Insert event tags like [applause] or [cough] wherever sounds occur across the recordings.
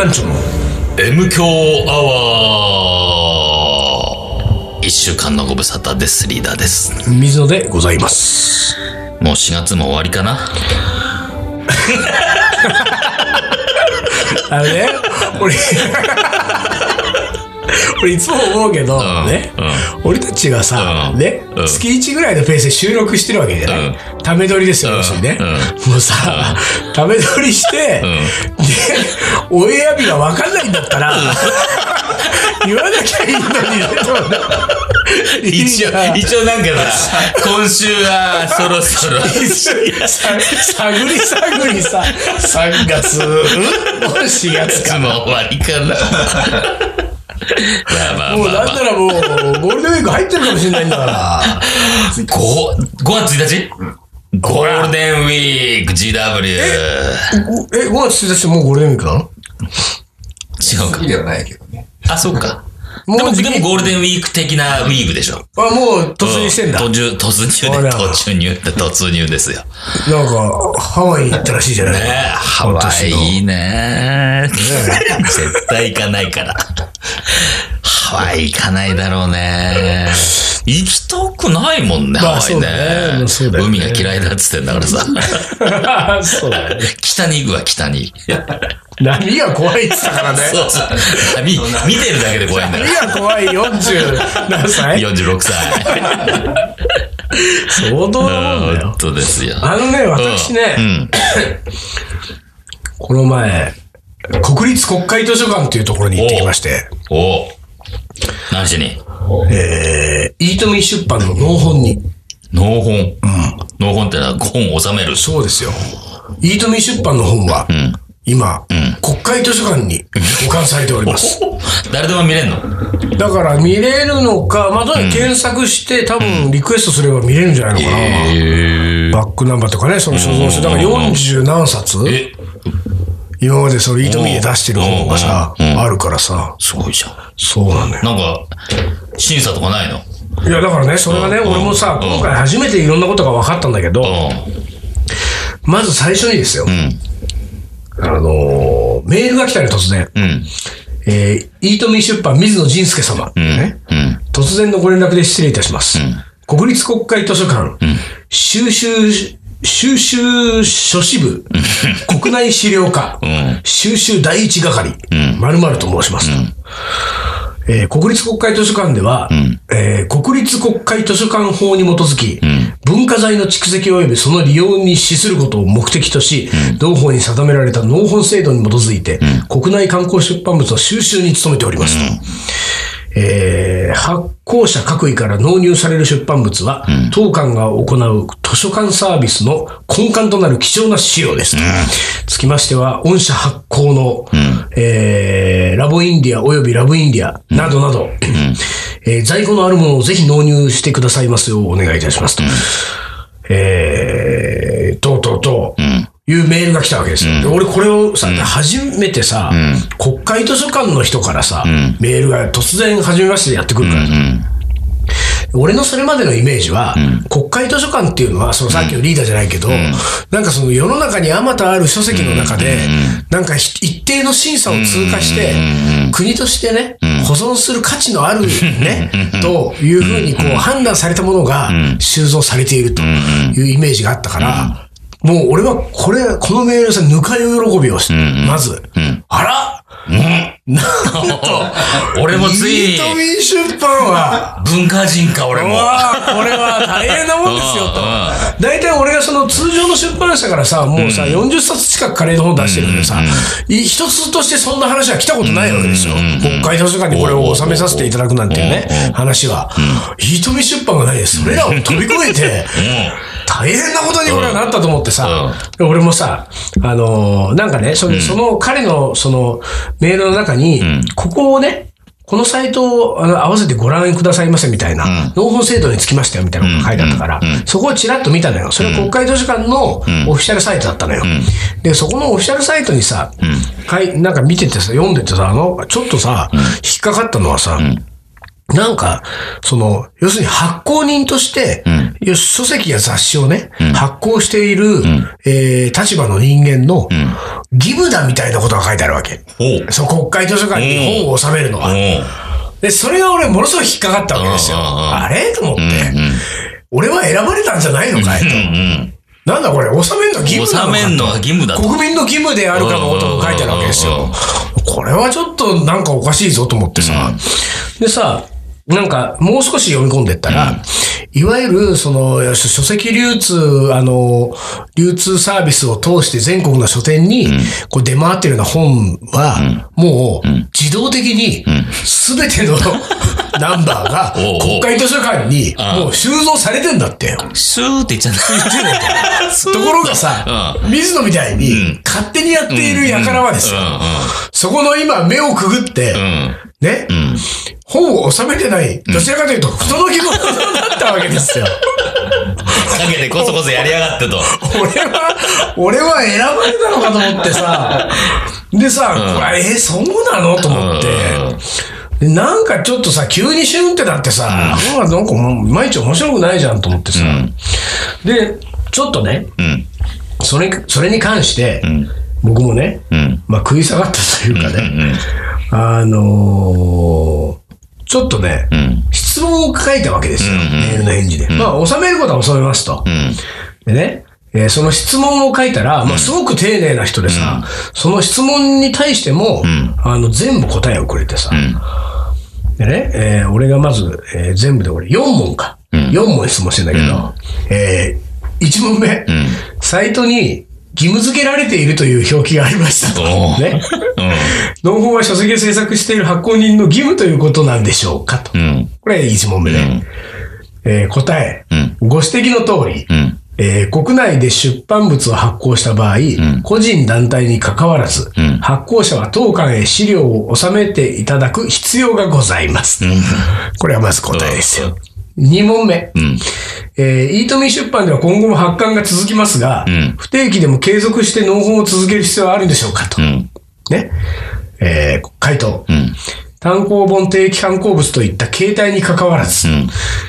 番長の M 強アワー一週間のご無沙汰です。リーダーです。水野でございます。もう4月も終わりかな？[laughs] あのね、俺、[laughs] 俺いつも思うけど、ん。ね、う俺たちがさ、うん。ね、うん。月1ぐらいのペースで収録してるわけじゃない、うん。ため撮りですよ、要するにね。もうさ、ため撮りして、で、オンエア日が分かんないんだったら、言わなきゃいいのにね。一応、一応なんかさ、今週はそろそろ。さ探り探りさ、3月、[laughs] もう4月か。もう終わりかな。まあまあもう。なんならもう、ゴールデンウィーク入ってるかもしれないんだから。5, 5月1日？ゴールデンウィーク GW。え、5月1日もうゴールデンウィークなの？違うか。ではないけどね。あ、そうか。でも、もう時期でもゴールデンウィーク的なウィークでしょ。あ、もう突入してんだ。途中、突入で、あら突入で、突入ですよ。なんか、ハワイに行ったらしいじゃない？ねハワイいいね絶対行かないから。ハワイ行かないだろうね。行きたくないもんね、まあハワイね。ねね海が嫌いだっつってんだからさ。[laughs] そうだね。北に行くわ、北に。波が怖いって言ったからね。そうそう。見、見てるだけで怖いんだよ。波が怖い？40何歳？46歳。相当なもんだよ本。当ですよ。あのね、私ね、うん。この前、国立国会図書館っていうところに行ってきまして、おう何しに？えー、イートミー出版の農本に、農本。農本ってのは本を収める。そうですよ。イートミー出版の本は、今、国会図書館に保管されております。[laughs] 誰でも見れんの？だから見れるのか、まあ、とにかく検索して、多分リクエストすれば見れるんじゃないのかな。バックナンバーとかね、その所蔵して、だから40何冊。え、今までそのイートミーで出してる本がさ、あるからさ、すごいじゃん。そうなんだよ。なんか、審査とかないの？いや、だからね、それがね、うん俺もさ、うん。今回初めていろんなことが分かったんだけど、うまず最初にですよ、ん。あのーメールが来たね、突然。うん。うん。えー、イートミー出版水野仁介様。ねうん。突然のご連絡で失礼いたします。国立国会図書館、収集、収集書士部、国内資料課、ん収集第一係、〇〇と申しますと。えー国立国会図書館では、えー国立国会図書館法に基づき、文化財の蓄積及びその利用に資することを目的とし、同法に定められた納本制度に基づいて、国内観光出版物の収集に努めております。と。えー発行者各位から納入される出版物は、当館が行う図書館サービスの根幹となる貴重な資料です。と。つきましては、御社発行の、えーラボインディア及びラブインディアなどなど、[laughs] えー在庫のあるものをぜひ納入してくださいますようお願いいたしますと。えー、とうとうとう、いうメールが来たわけですよ。で俺これをさ、初めてさ、国会図書館の人からさ、メールが突然初めましてでやってくるから、俺のそれまでのイメージは、国会図書館っていうのは、そのさっきのリーダーじゃないけど、なんかその世の中にあまたある書籍の中で、なんかひ一定の審査を通過して、国としてね、保存する価値のあるね、というふうにこう判断されたものが収蔵されているというイメージがあったから、もう俺はこれ、このメールさ、ぬか喜びをし、まず、あらなんと、俺もつい。にイートミー出版は、文化人か、俺も。これは大変なもんですよと。うん。大体俺がその通常の出版社からさ、もうさ、40冊近くカレーの本出してるけどさ、い一つとしてそんな話は来たことないわけですよ。国会図書館にこれを収めさせていただくなんていうね、話は。イートミ出版がないです。それらを飛び越えて、大変なことに俺はなったと思ってさ、で俺もさ、あのーなんかね、それその彼のそのメールの中に、ここをね、このサイトをあの合わせてご覧くださいませみたいな、納本制度につきましたよみたいなことが書いてあったから、そこをちらっと見たのよ。それは国会図書館のオフィシャルサイトだったのよ。で、そこのオフィシャルサイトにさ、はい、なんか見ててさ、読んでてさ、あの、ちょっとさ、引っかかったのはさ、なんか、その、要するに発行人として、よし書籍や雑誌をね、発行している、えー立場の人間の義務だみたいなことが書いてあるわけ。そう、国会図書館に本を収めるのは。で、それが俺ものすごい引っかかったわけですよ。うん。うん。うん。あれ？と思って、俺は選ばれたんじゃないのかいと。うん。なんだこれ、収めるの義務なのかと。収めんのは義務だと。国民の義務であるかのことも書いてあるわけですうん。うん。よ。これはちょっとなんかおかしいぞと思ってさ。でさ、なんかもう少し読み込んでったら、いわゆるその書書籍流通、あの、流通サービスを通して全国の書店にこう出回ってるような本は、もう自動的に全ての [laughs] ナンバーが国会図書館にもう収蔵されてんだって。スーって言っちゃった。ところがさ、水野みたいに勝手にやっている輩はですよ。そこの今目をくぐって、ね、本を収めてない、どちらかというと、不届き者だったわけですよ。かけてこそこそやりやがってと。俺は、俺は選ばれたのかと思ってさ、でさ、これ、え、そうなのと思って。でなんかちょっとさ、急にシュンってなってさ、なんかなんかもういまいち面白くないじゃんと思ってさ。で、ちょっとね、うん。それ、それに関して、僕もね、うん。まあ食い下がったというかね、あのーちょっとね、うん。質問を書いたわけですよ、うんうん。メールの返事で。まあ、収めることは収めますと。うん。でね、えーその質問を書いたら、まあ、すごく丁寧な人でさ、その質問に対しても、ん。あの、全部答えをくれてさ、でね、えー俺がまず、えー全部で俺4問か。4問質問してんだけど、え1問目、サイトに義務付けられているという表記がありましたと。おーね。農法は書籍を制作している発行人の義務ということなんでしょうかと。うん。これ1問目ね。えー答え、うんご指摘の通り、うん。えー国内で出版物を発行した場合、個人団体に関わらず、ん発行者は当館へ資料を収めていただく必要がございます。これはまず答えですよ。2問目。うん。えー、イートミー出版では今後も発刊が続きますが、ん不定期でも継続して納本を続ける必要はあるんでしょうかと。うん。ね。えー回答。うん。単行本定期刊行物といった形態に関わらず、ん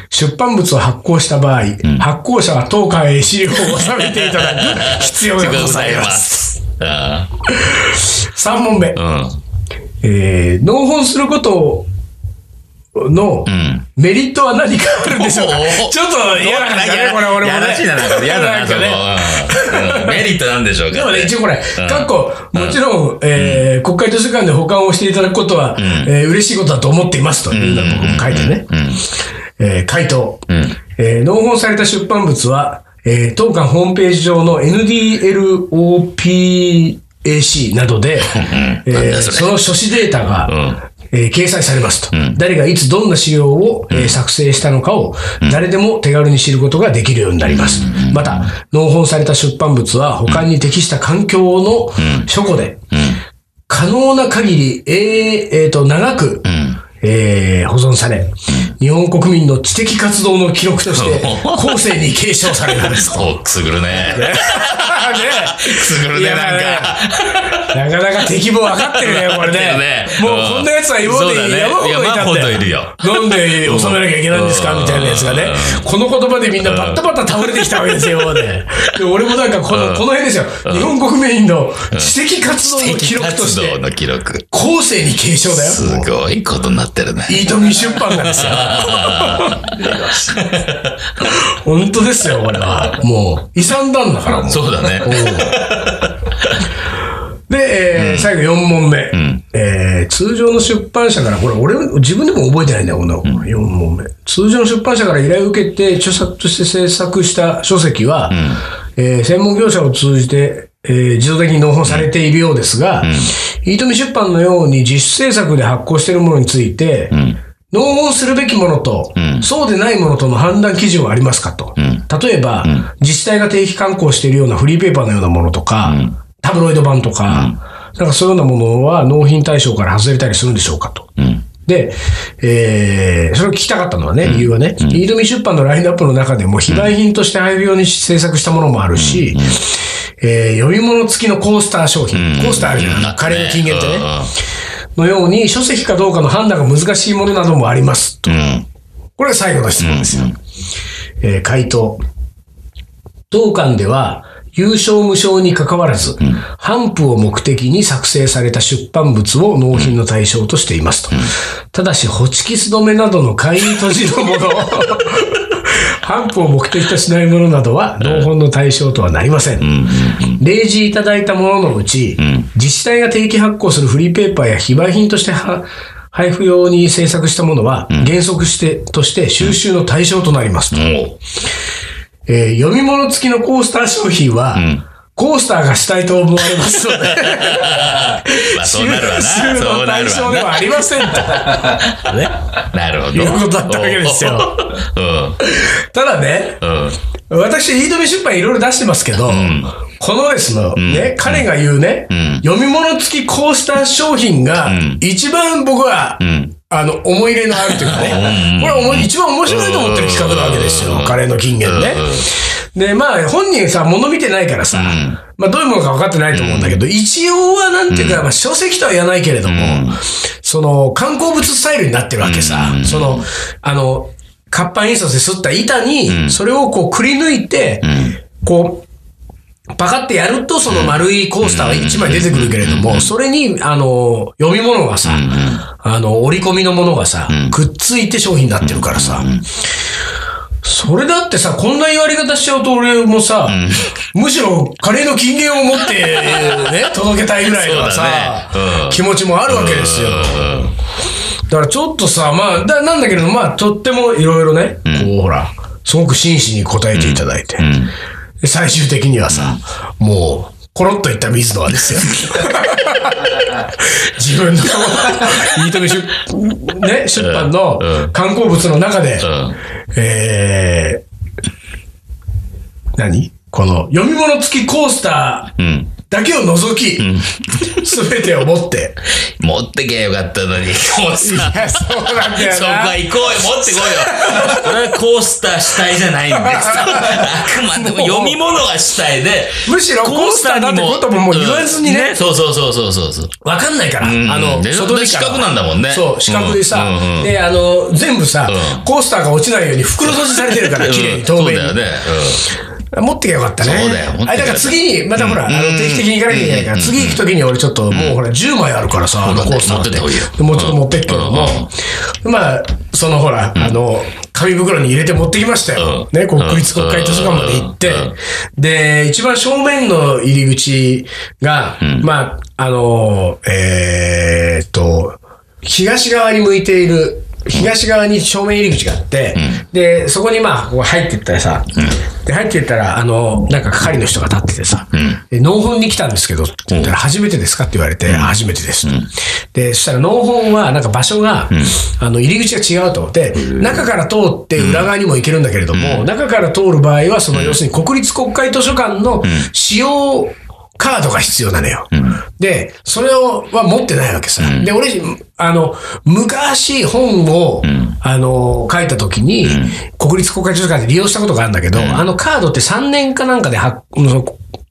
出版物を発行した場合、発行者は当館へ資料を収めていただく [laughs] 必要がございます。あ3問目。あ。えー、納本することのうん。メリットは何かあるんでしょうか？おーちょっと嫌な感じだね、これ俺もね。やらしいな、なんか嫌だな、そこ。うん。メリットなんでしょうかでもね、一応これ、うん。かっこ、もちろん、えー国会図書館で保管をしていただくことは、えー嬉しいことだと思っていますというのを僕も書いてね。えー回答。ん。えー納本された出版物は、えー当館ホームページ上の NDLOPAC などで、えーその書誌データが、えー掲載されますと、誰がいつどんな資料を、えー作成したのかを、誰でも手軽に知ることができるようになります。また、納本された出版物は、保管に適した環境の書庫で、可能な限り、えーえーと、長く、えー保存され、日本国民の知的活動の記録として、[laughs] 後世に継承されます。お、くすぐるね。ねくすぐるね、なんか。なかなか敵も分かってるね、これね。ねもうこんな奴は今まで山ほどいたんいや山ほどいるだよよ。なんで収めなきゃいけないんですかうんみたいなやつがね。この言葉でみんなバッタバタ倒れてきたわけですよ、今ま [laughs] で。で俺もなんかこの、この辺ですよ。日本国民の知的活動の記録として。後世に継承だよ。すごいことになってるね。イートミー出版なんですよ。本当ですよ、これは。もう、遺産なんだから、もう。そうだね。で、えー最後4問目。えー通常の出版社から、これ俺、自分でも覚えてないんだよ、この4問目。通常の出版社から依頼を受けて、著作として制作した書籍は、えー専門業者を通じて、えー自動的に納本されているようですが、イートミ出版のように自主制作で発行しているものについて、納本するべきものと、そうでないものとの判断基準はありますかと。例えば、自治体が定期刊行しているようなフリーペーパーのようなものとか、タブロイド版とか、なんかそういうようなものは納品対象から外れたりするんでしょうかと。で、えー、それを聞きたかったのはね、理由はね、イードミ出版のラインナップの中でも非売品として配布用に制作したものもあるし、えー、読み物付きのコースター商品、コースターあるじゃん、カレーの金言ってね。のように書籍かどうかの判断が難しいものなどもあります。うん。これが最後の質問ですよ。えー回答。当館では、優勝無償に関わらず、頒布を目的に作成された出版物を納品の対象としていますと。ただし、ホチキス止めなどの簡易閉じのもの、[laughs] 頒布を目的としないものなどは、納本の対象とはなりません。例示いただいたもののうち、自治体が定期発行するフリーペーパーや非売品としては配布用に制作したものは、原則して、として収集の対象となりますと。えー読み物付きのコースター商品は、コースターがしたいと思われますので、[laughs] まあ、そうなるわな。のそうなる対象では。ありませんと。ね、なるほど。いうことだったわけですようん。ただね、うん。私、飯富出版いろいろ出してますけど、このですの、ね、彼が言うね、読み物付きコースター商品が、一番僕は、んあの、思い入れのあるというかね、これは一番面白いと思ってる企画なわけですよ、彼の金言ね。で、まあ、本人さ、物見てないからさ、まあ、どういうものか分かってないと思うんだけど、一応はなんていうか、まあ、書籍とは言わないけれども、その、観光物スタイルになってるわけさ。その、あの、活版印刷で刷った板に、それをこうくり抜いて、こう、パカってやると、その丸いコースターが1枚出てくるけれども、それに、あの、読み物がさ、あの、折り込みのものがさ、くっついて商品になってるからさ、それだってさ、こんな言われ方しちゃうと俺もさ、むしろカレーの金言を持って、[laughs] ね、届けたいぐらいのさ、ね。うん。気持ちもあるわけですよ。だからちょっとさ、まあ、だなんだけれども、まあ、とってもいろいろね、こう、ほら、すごく真摯に答えていただいて、で最終的にはさ、もう、コロッといった水野はですよ。[laughs] 自分の、飯富出、ね、出版の観光物の中で、んえー、何？この、読み物付きコースターうん。だけを除き、すべてを持って、持ってけよかったのに、コースター。いやそうなんだよな。そこは行こうよ、持ってこいよ。[laughs] これはコースター主体じゃないんで。す。あくまでも読み物が主体で、むしろコースターだってことももう言わずにね。うん。そうそうそうそうそうそう。わかんないから、ん。あの、で外で四角なんだもんね。そう、四角でさ、うん。うん。で、あの、全部さ、うん。コースターが落ちないように袋閉じされてるから、綺麗に透明に。そうだよね。持ってけばよかったね。そうだよあれだから次に、またほら、あの定期的に行かなきゃいけないから、次行くときに俺ちょっともうほら、10枚あるからさ、あのコース持ってって。こいよ。でもうちょっと持ってっけども、まあ、そのほら、あの、紙袋に入れて持ってきましたよ。ね、国立国会図書館まで行って。うん、で、一番正面の入り口が、まあ、あの、えーっと、東側に向いている、東側に正面入り口があって、で、そこにまあ、こう入っていったらさ、で、入っていったら、あの、なんか係の人が立っててさ、で納本に来たんですけど、って言ったら、初めてですかって言われて、初めてですと。で、そしたら納本は、なんか場所が、あの、入り口が違うと。で、中から通って裏側にも行けるんだけれども、中から通る場合は、その、要するに国立国会図書館の使用カードが必要なのよ。で、それを、は持ってないわけさ。で、俺、あの、昔本を、あの、書いた時に、国立国会図書館で利用したことがあるんだけど、あのカードって3年かなんかでは、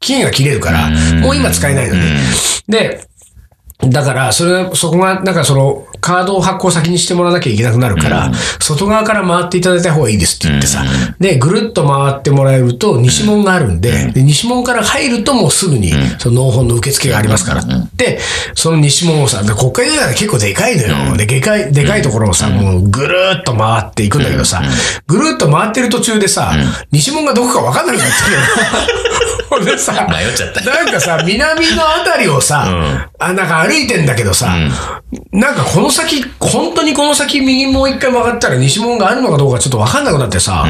期限が切れるから、もう今使えないのね。で、だから、それ、そこが、なんかその、カードを発行先にしてもらわなきゃいけなくなるから、外側から回っていただいた方がいいですって言ってさ、で、ぐるっと回ってもらえると、西門があるんで、で西門から入るともうすぐに、その納本の受付がありますから。って、その西門をさ、で国会図書館結構でかいのよ。で、でかい、でかいところをさ、もうぐるーっと回っていくんだけどさ、ぐるーっと回ってる途中でさ、西門がどこかわかんなくなってるの。よ。[laughs] ほんでさ、迷っちゃった。なんかさ、南のあたりをさ、あ、なんか歩いてんだけどさ、なんかこの先、本当にこの先右もう一回曲がったら西門があるのかどうかちょっとわかんなくなってさ、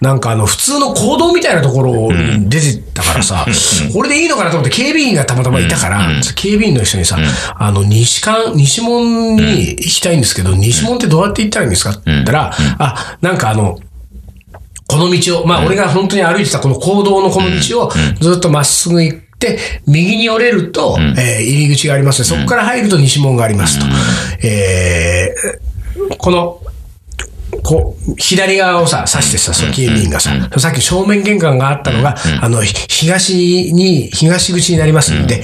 なんかあの、普通の行動みたいなところに出てったからさ、これでいいのかなと思って警備員がたまたまいたから、警備員の人にさ、あの、西館、西門に行きたいんですけど、西門ってどうやって行ったらいいんですかって言ったら、あ、なんかあの、この道を、まあ俺が本当に歩いてたこの行動のこの道をずっとまっすぐ行って、右に寄れると、えー入り口があります。ね。そこから入ると西門がありますと。えーこの、こう、左側をさ、指してさ、その警備員がさ、さっき正面玄関があったのが、あの、ひ東に、東口になりますんで、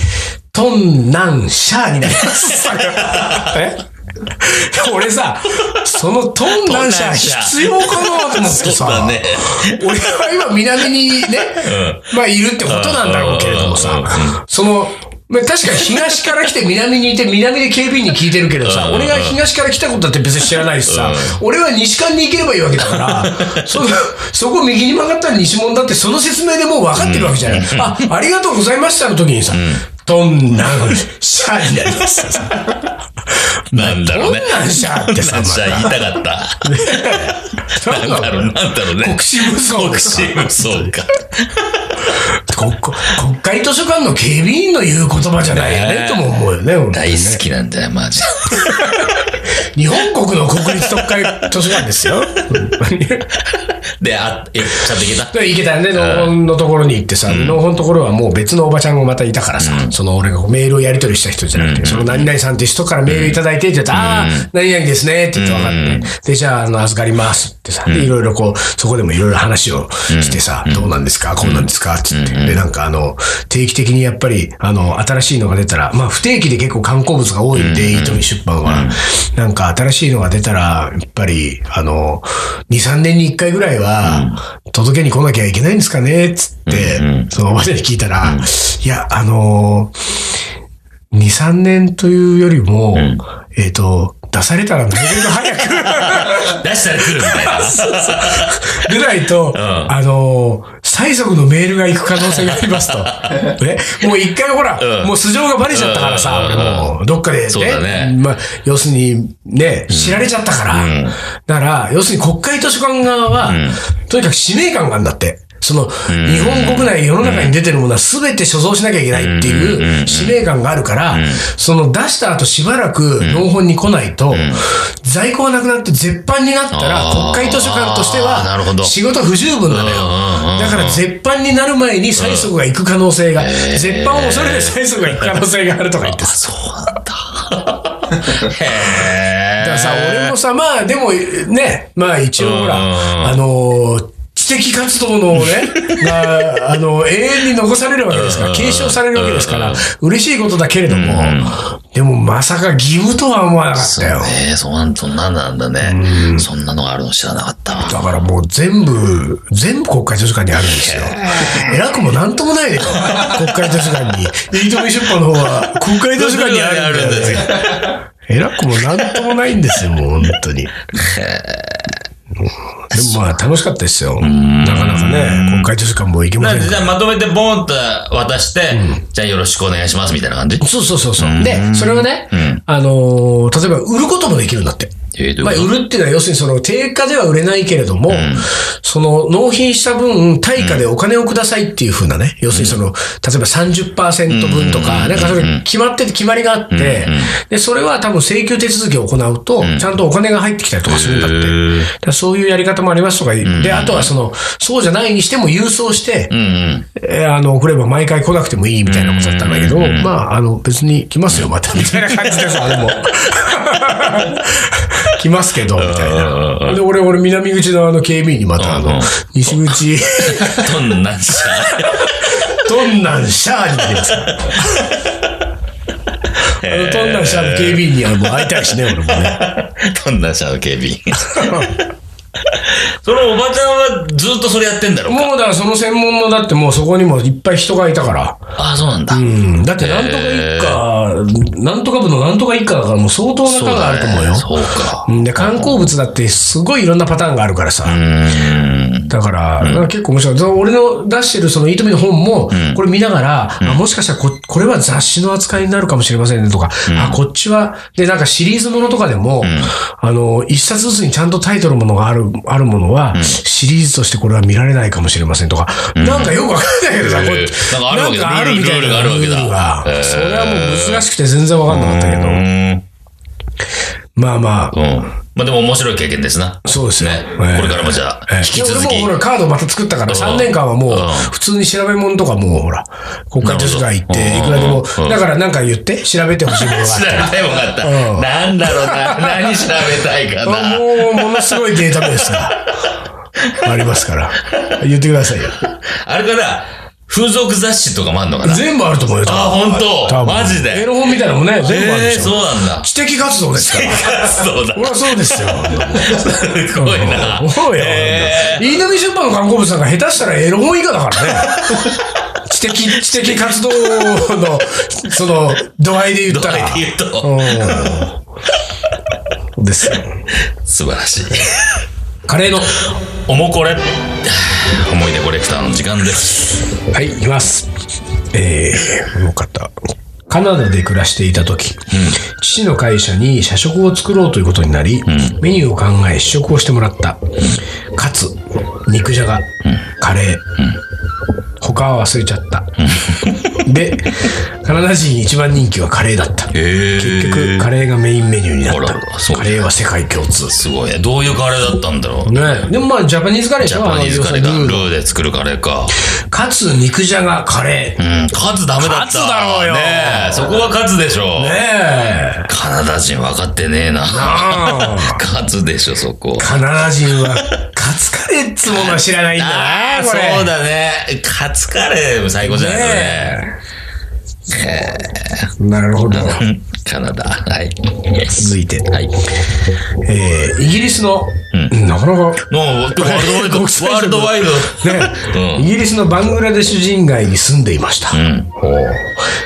トンナンシャーになります。[laughs] [laughs] え？[laughs] 俺さ、そのトンナンシャー必要かなと思ってさ、だね。俺は今南にね、まあいるってことなんだろうけれどもさ、その、まあ、確かに東から来て南にいて南で警備員に聞いてるけどさ、俺が東から来たことだって別に知らないしさ、俺は西館に行ければいいわけだから、そのそこ右に曲がったら西門だってその説明でもう分かってるわけじゃない。あ、ありがとうございましたの時にさ、トンナンシャーになりますさ。なんだろうね。トンナンシャーってさ、なんじゃ言いたかった。なんだろう、なんだろうね。国士無双国士無双か。国国会図書館の警備員の言う言葉じゃないよね、とも思うよね大好きなんだよ、マジ日本国の国立特会図書館ですよ。で。あ、え、ちゃんといけた？で行けたよね、農本のところに行ってさ、農本のところはもう別のおばちゃんがまたいたからさ、その俺がメールをやり取りした人じゃなくて、その何々さんって人からメールいただいてって言ったら、ああ、何々ですねって言って分かって、で、じゃあ、あの、預かりますってさ、で、いろいろこう、そこでもいろいろ話をしてさ、どうなんですか？こうなんですか？って。言って、で、なんかあの、定期的にやっぱり、あの、新しいのが出たら、まあ、不定期で結構観光物が多いんで、糸見出版は、なんか新しいのが出たら、やっぱり、あの、2、3年に1回ぐらいは、届けに来なきゃいけないんですかねつって、そのおばちゃんに聞いたら、いや、あの2、3年というよりも、えっ、と、出されたらなるべく早く。[laughs] 出したら来るみたいな。[laughs] 出ないと、ん。あのー催促のメールが行く可能性がありますと。[laughs] ね、もう一回ほら、うんもう素性がバレちゃったからさ、うん俺もう、どっかでね。そうだねまあ、要するに、ね、知られちゃったから。だから、要するに国会図書館側は、とにかく使命感があるんだって。その、日本国内、世の中に出てるものは全て所蔵しなきゃいけないっていう使命感があるから、その出した後しばらく農本に来ないと、在庫がなくなって絶版になったら、国会図書館としては、仕事不十分なのよ。だから絶版になる前に催促が行く可能性が、絶版を恐れて催促が行く可能性があるとか言ってさ。そうなんだ。[laughs] だへからさ、俺もさ、まあでもね、まあ一応ほうんら、あのー、知的活動のね、[laughs] が、あの、永遠に残されるわけですから、継承されるわけですから、嬉しいことだけれども、でもまさか義務とは思わなかったよ。ええ、そうなん、そんなんなんだね。そんなのがあるの知らなかったわ。だからもう全部、全部国会図書館にあるんですよ。偉くもなんともないねよ。国会図書館に。イートミ出版の方は国会図書館に [laughs] あるんですよ。偉くもなんともないんですよ、もう本当に。でもまあ楽しかったですよ。なかなかね、国会図書館も行けませんじゃあまとめてボーンと渡して、じゃあよろしくお願いしますみたいな感じ？そうそうそうそう。で、それはね、あのー例えば売ることもできるんだって。まあ、売るっていうのは、要するにその、定価では売れないけれども、その、納品した分、対価でお金をくださいっていうふうなね、要するにその、例えば30%分とか、なんかそれ決まってて決まりがあって、で、それは多分請求手続きを行うと、ちゃんとお金が入ってきたりとかするんだって。そういうやり方もありますとか、で、あとはその、そうじゃないにしても郵送して、うんうん。えーあの、送れば毎回来なくてもいいみたいなことだったんだけど、まあ、あの、別に来ますよ、また、みたいな感じでさ、俺も。[laughs] 来ますけど、みたいな。で、俺、俺、南口のあの、警備員にまた、あの西口、[laughs] どんなんしトンナンシャーになりますから。あの、トンナンシャーの警備員にはもう会いたいしね、俺もね。[laughs] どんなんしゃの警備員。[laughs] [laughs] そのおばちゃんはずっとそれやってんだろうか？もうだからその専門の、だってもうそこにもいっぱい人がいたから。ああ、そうなんだ。うん。だってなんとか一家、なんとか部のなんとか一家だからもう相当な数があると思うよ。そうか。うんで、観光物だってすごいいろんなパターンがあるからさ。うん。だから、なん。か結構面白い。俺の出してるそのイートミの本も、これ見ながら、あもしかしたらここれは雑誌の扱いになるかもしれませんねとか、あ、こっちは、で、なんかシリーズものとかでも、あの、一冊ずつにちゃんとタイトルものがある、あるものは、シリーズとしてこれは見られないかもしれませんとか、なんかよくわかんないけどさ、これなんかあるみたいな。ルールがそれはもう難しくて全然わかんなかったけど、うん。まあまあ、うん。まあでも面白い経験ですな。そうですよ。ね。ええこれからもじゃあ、ええ引き続き。俺もほらカードまた作ったからうん3年間はもううん普通に調べ物とかもうほら国会図書館行っていくらでもうんだからなんか言って調べてほしいものがあっ [laughs] 調べたらたいもんがあった。うんなんだろうな。[laughs] 何調べたいかあな。もうものすごいデータベースがありますから言ってくださいよ。あれかな風俗雑誌とかもあんのかな？全部あると思うよ。あ本当マジでエロ本みたいなのもね、全部あるでえー、しょ。そうなんだ。知的活動ですから。そうだ。これはそうですよ。すごいな。そうよ。え飯並出版の観光物さんが下手したらエロ本以下だからね。知的、知的活動の、その、度合いで言ー、ったら。どうやって言うと、うん。ですよ。素晴らしい。カレーの。おもこれ。思い出コレクターの時間です。はい、いきます。えー、この方。カナダで暮らしていた時、父の会社に社食を作ろうということになり、メニューを考え試食をしてもらった。カツ、肉じゃが、カレー、他は忘れちゃった。で、カナダ人一番人気はカレーだった。へ結局、カレーがメインメニューになっあら。カレーは世界共通。すごいね。どういうカレーだったんだろう？ねでもまあ、ジャパニーズカレーでしょ？ジャパニーズカレーだ。あの要するにルーで作るカレーか。カツ、肉じゃが、カレー。うん。カツダメだった。カツだろうよねえ。そこはカツでしょ。ねえ。カナダ人分かってねえな。あ [laughs] カツでしょ、そこ。カナダ人は [laughs] カツカレーっつものは知らないんだな、これ。そうだね。カツカレーも最高じゃないね。なるほど。う [laughs] んカナダ。はい。続いて、はい。えー、イギリスの、なかなか、のワールドワイド。[laughs] ワールドワイド。ね、うんイギリスのバングラデシュ人街に住んでいました。う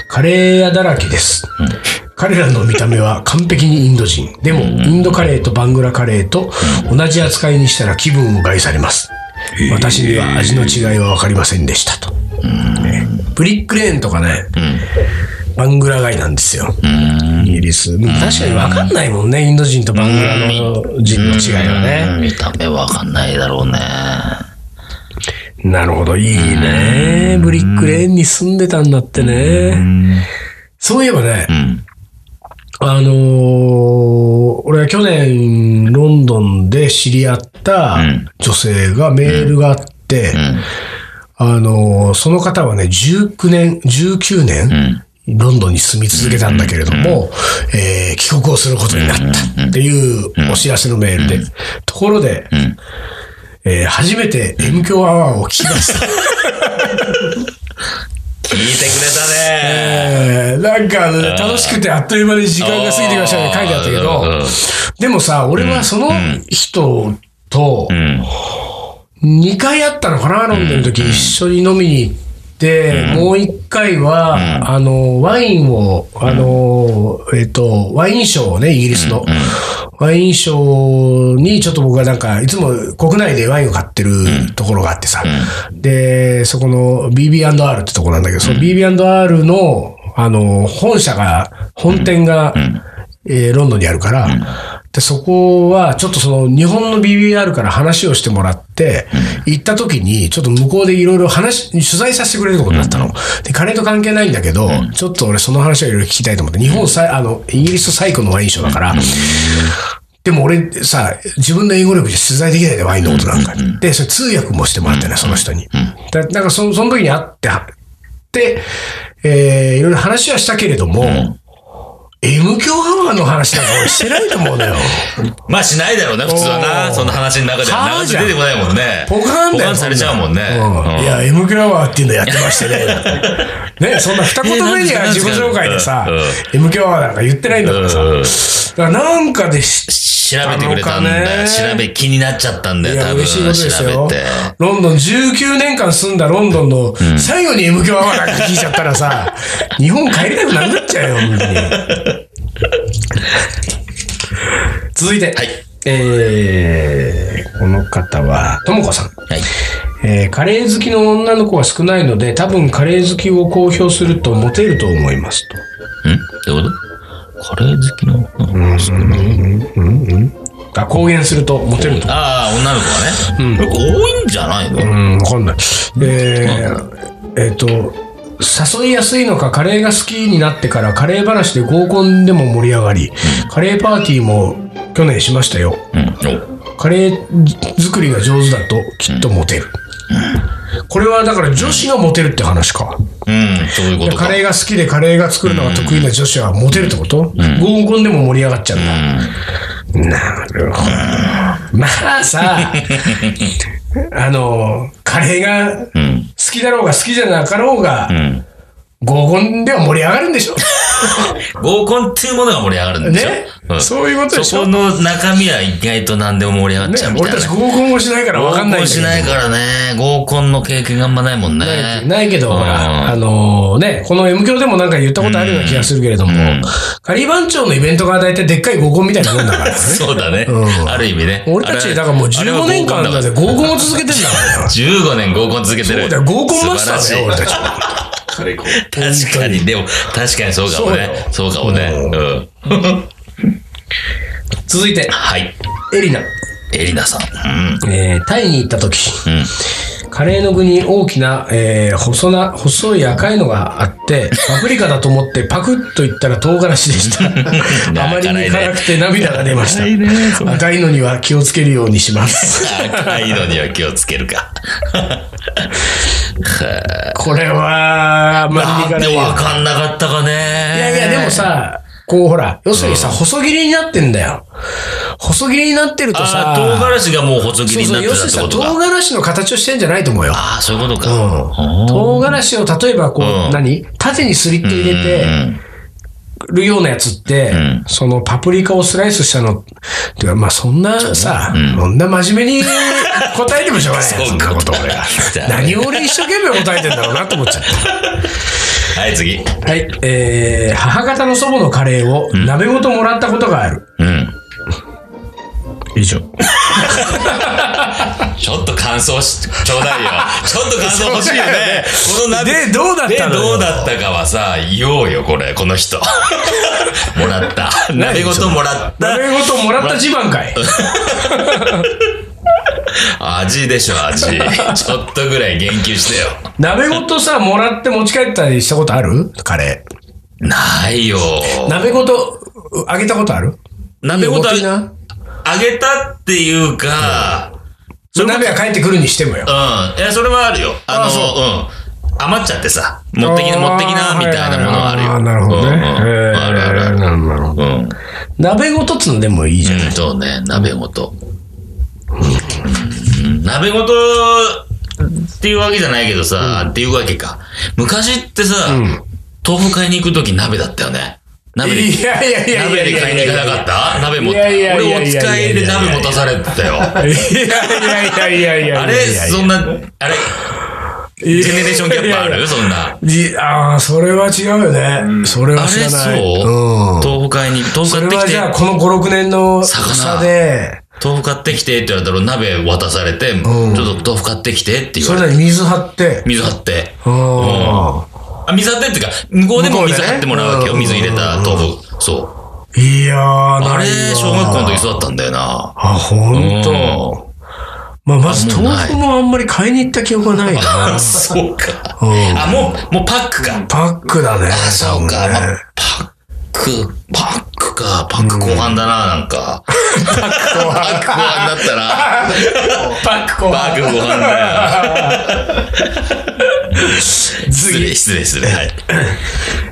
カレー屋だらけです。彼らの見た目は完璧にインド人。でも、インドカレーとバングラカレーと同じ扱いにしたら気分を害されます。私には味の違いは分かりませんでしたと。ねブリックレーンとかね、バングラ街なんですよ。イギリス。確かに分かんないもんね、インド人とバングラの人の違いはね。見た目わかんないだろうね。なるほど、いいね。ブリックレーンに住んでたんだってね。そういえばね、うん。あのー俺は去年ロンドンで知り合ったん。女性がメールがあって、うん。あのーその方はね、19年、19年、ロンドンに住み続けたんだけれども、えー帰国をすることになったっていうお知らせのメールで、ところで、えー初めて M 強アワーを聞きました。[laughs] 聞いてくれたね。えーなんかね、楽しくてあっという間に時間が過ぎてきましたね書いてあったけうんど、でもさ、俺はその人とうん。2回会ったのかな、ロンドンの時一緒に飲みに行って、もう1回は、あの、ワインを、あの、えっと、ワインショーをね、イギリスの。ワインショーにちょっと僕がなんか、いつも国内でワインを買ってるところがあってさ。で、そこの BB&R ってところなんだけど、その BB&R の、あの、本社が、本店が、えーロンドンにあるから、で、そこは、ちょっとその、日本の BBR から話をしてもらって、行った時に、ちょっと向こうでいろいろ話、取材させてくれることになったの。で、金と関係ないんだけど、ちょっと俺その話はいろいろ聞きたいと思って、日本最、あの、イギリス最古のワインショーだから、でも俺さ、自分の英語力じゃ取材できないで、ワインのことなんか。で、それ通訳もしてもらってね、その人に。だなんかそその時に会って、で、えー、いろいろ話はしたけれども、M 強アワーの話なんか俺してないと思うのよ。[laughs] まあしないだろうね、普通はおな。ーそんな話の中では。出てこないもんね。ポカーンだよ。ポカされちゃうもんね。いや、M 強アワーっていうのやってましてね。[laughs] ね、そんな二言目には自己紹介でさ M 強アワーなんか言ってないんだからさ。うんだからなんかで知調べてくれたんだよ。調べ、気になっちゃったんだよ、多分。嬉しいことですよ調べて。。ロンドン、19年間住んだロンドンの最後に M 響アワーなんか聞いちゃったらさ、[laughs] 日本帰りたくなくなっちゃうよ、本当に。続いて、はい。えー、この方は、ともこさん。はい。えーカレー好きの女の子は少ないので、多分カレー好きを公表するとモテると思いますと。ん？どういうこと？カレー好きの、あ、公言するとモテると。ああ、女の子はね。多いんじゃないの？うん、わかんない。えー、えっ、と、誘いやすいのか、カレーが好きになってから、カレー話で合コンでも盛り上がり、カレーパーティーも去年しましたよ。うん。カレー作りが上手だと、きっとモテる。これはだから女子がモテるって話か。おうん、そういうことか。カレーが好きでカレーが作るのが得意な女子はモテるってこと、合コンでも盛り上がっちゃうんだ。なるほど。まあさ、[laughs] あの、カレーが好好きだろうが好きじゃなかろうが、うん。合コンでは盛り上がるんでしょ [laughs] 合コンっていうものが盛り上がるんでしょねんそういうことでしょ？そこの中身は意外と何でも盛り上がっねちゃう、みたいな。俺たち合コンもしないから分かんない。合コンしないからね。合コンの経験があんまないもんね。ないけど、うんほら、あのね、この M 響でもなんか言ったことあるような気がするけれども、カリー番長のイベントが大体でっかい合コンみたいなもんだからね。[laughs] そうだね。うんある意味ね。俺たち、だからもうあれは15年間だって合コンを続けてんだからよ。[laughs] 15年合コン続けてる。そうだよ、合コンマスターだよ、素晴らしい俺たちは。確かに、でも、確かにそうかもね。そうかもね。うん。続いて、はい。エリナ。エリナさん。うん。えータイに行った時、うん。カレーの具に大きな、えー細な、細い赤いのがあって、パプリカだと思ってパクッと言ったら唐辛子でした。[laughs] あまりに辛くて涙が出ました。赤いのには気をつけるようにします。[laughs] 赤いのには気をつけるか。これは、あまりになんで。わかんなかったかね。いやいや、でも、さ、こうほら、要するにさ、細切りになってんだよ。細切りになってるとさあ、唐辛子がもう細切りになってた要するにさ、ってことか。唐辛子の形をしてんじゃないと思うよ。ああ、そういうことか。うん。唐辛子を例えばこう、うん何？縦にすりって入れてるようなやつって、んそのパプリカをスライスしたの、てかまあそんなさ、そんな真面目に答えてもしょうがないよ、[laughs] そんなこと俺が。[laughs] 何を俺一生懸命答えてんだろうなと思っちゃった。[laughs] はい、次。はい、えー、母方の祖母のカレーを鍋ごともらったことがある。うん。以上。感想し、ちょうだいよ。[laughs] ちょっと感想欲しいよね。この鍋。でどうだったので、どうだったかはさ、言おうよ、これ、この人。[laughs] もらった。鍋ごともらった。鍋ごともらった自慢かい。味でしょ、味。[laughs] ちょっとぐらい言及してよ。鍋ごとさ、もらって持ち帰ったりしたことある？カレないよ。ー。鍋ごと、あげたことある？鍋ごとあげたっていうか、その鍋は帰ってくるにしてもよ。うん。いや、それはあるよ。あの、うん。余っちゃってさ、持ってきな、持ってきな、みたいなものはあるよ。あーなるほどね。うんうんあるあるある。なるほど。うん。鍋ごとっつのでもいいじゃん、そうね、鍋ごと。うん、鍋ごとっていうわけじゃないけどさ、っていうわけか。昔ってさ、豆腐買いに行くとき鍋だったよね。鍋で、いやいやいやいや鍋で買いに行かなかった？鍋持って。いやいやいやいやいや俺お使いで鍋持たされてたよ。いやいやいやいやいやあれ、そんな、あれ、ジェネレーションギャップある？そんな。じああ、それは違うよね。それはあれ、知らない。そう、うん。豆腐買いに、豆腐そ買ってきて。れはじゃあ、、この5、6年の魚差で、豆腐買ってきてって言われたら鍋渡されて、ちょっと豆腐買ってきてって言われて、それなりに水張って、水張って。ああ、水張ってっていうか、向こうでも水張ってもらうわけよ。うん水入れた豆腐。そう。あ。いやー、あれ小学校の時そうだったんだよな。あ、ほんと。まあ、まず豆腐もあんまり買いに行った記憶がないな。[laughs] そうか。うんあ、もう、もうパックか。パックだね。あ、そうか。パック、パックか。パック後半だな、なんか。パック後半だったな。[laughs] パック後パック後半だよ。[laughs] 失礼、失礼、失礼。はい。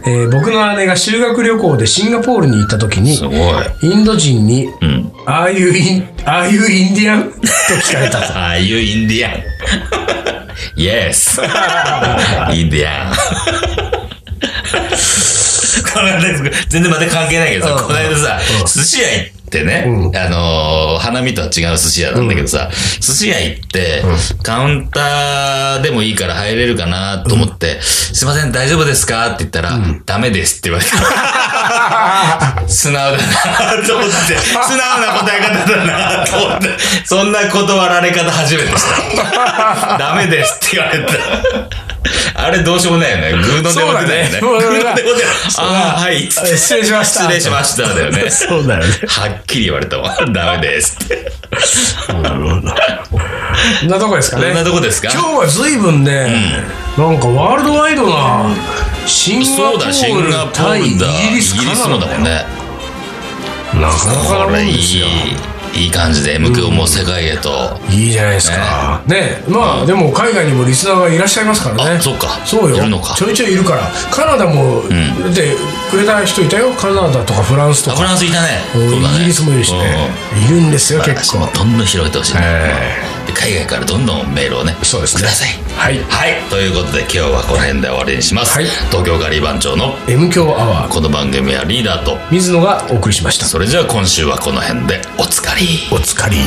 えー僕の姉が修学旅行でシンガポールに行った時にす、ごい。インド人に、うん。 Are you In、Are you Indian と聞かれたと。ああい you Indian。Yes. インディアン。全然また関係ないけどさ、うんこの間さ、寿司屋行ってね、あのー花見とは違う寿司屋なんだけどさ、寿司屋行って、カウンターでもいいから入れるかなと思って、すいません、大丈夫ですか？って言ったら、ダメですって言われた。[laughs] 素直だなと思って、素直な答え方だなと思って、そんな断られ方初めてした。[laughs] ダメですって言われた。あれどうしようもないよね。グーの手元だよね。そうだねグーの手元ああ、はい。失礼しました。失礼しましただよね。[laughs] そうだよね。はっきり言われたわ。[laughs] ダメですって。こんなとこですかね。こんなとこですか？今日は随分ね、なんかワールドワイドな、シンガポールポ対イ。ギリスカナダもだもんね。なかなかい。い、いい感じで M 響も世界へと。いいじゃないですか。ねまあ、でも海外にもリスナーがいらっしゃいますからね。あそっかそうよ。いるのかちょいちょいいるから。カナダも、で、くれた人いたよ。カナダとかフランスとあフか。ランスいたね。イギリスもいるしね。いるんですよ、うん結構。どんどん広げてほしい海外からどんどんメールをね、そうですねください。はいはい。ということで今日はこの辺で終わりにします。はい東京ガリバン長の M 強アワー、この番組はリーダーと、水野がお送りしました。それじゃあ今週はこの辺でおつかり。おつかり。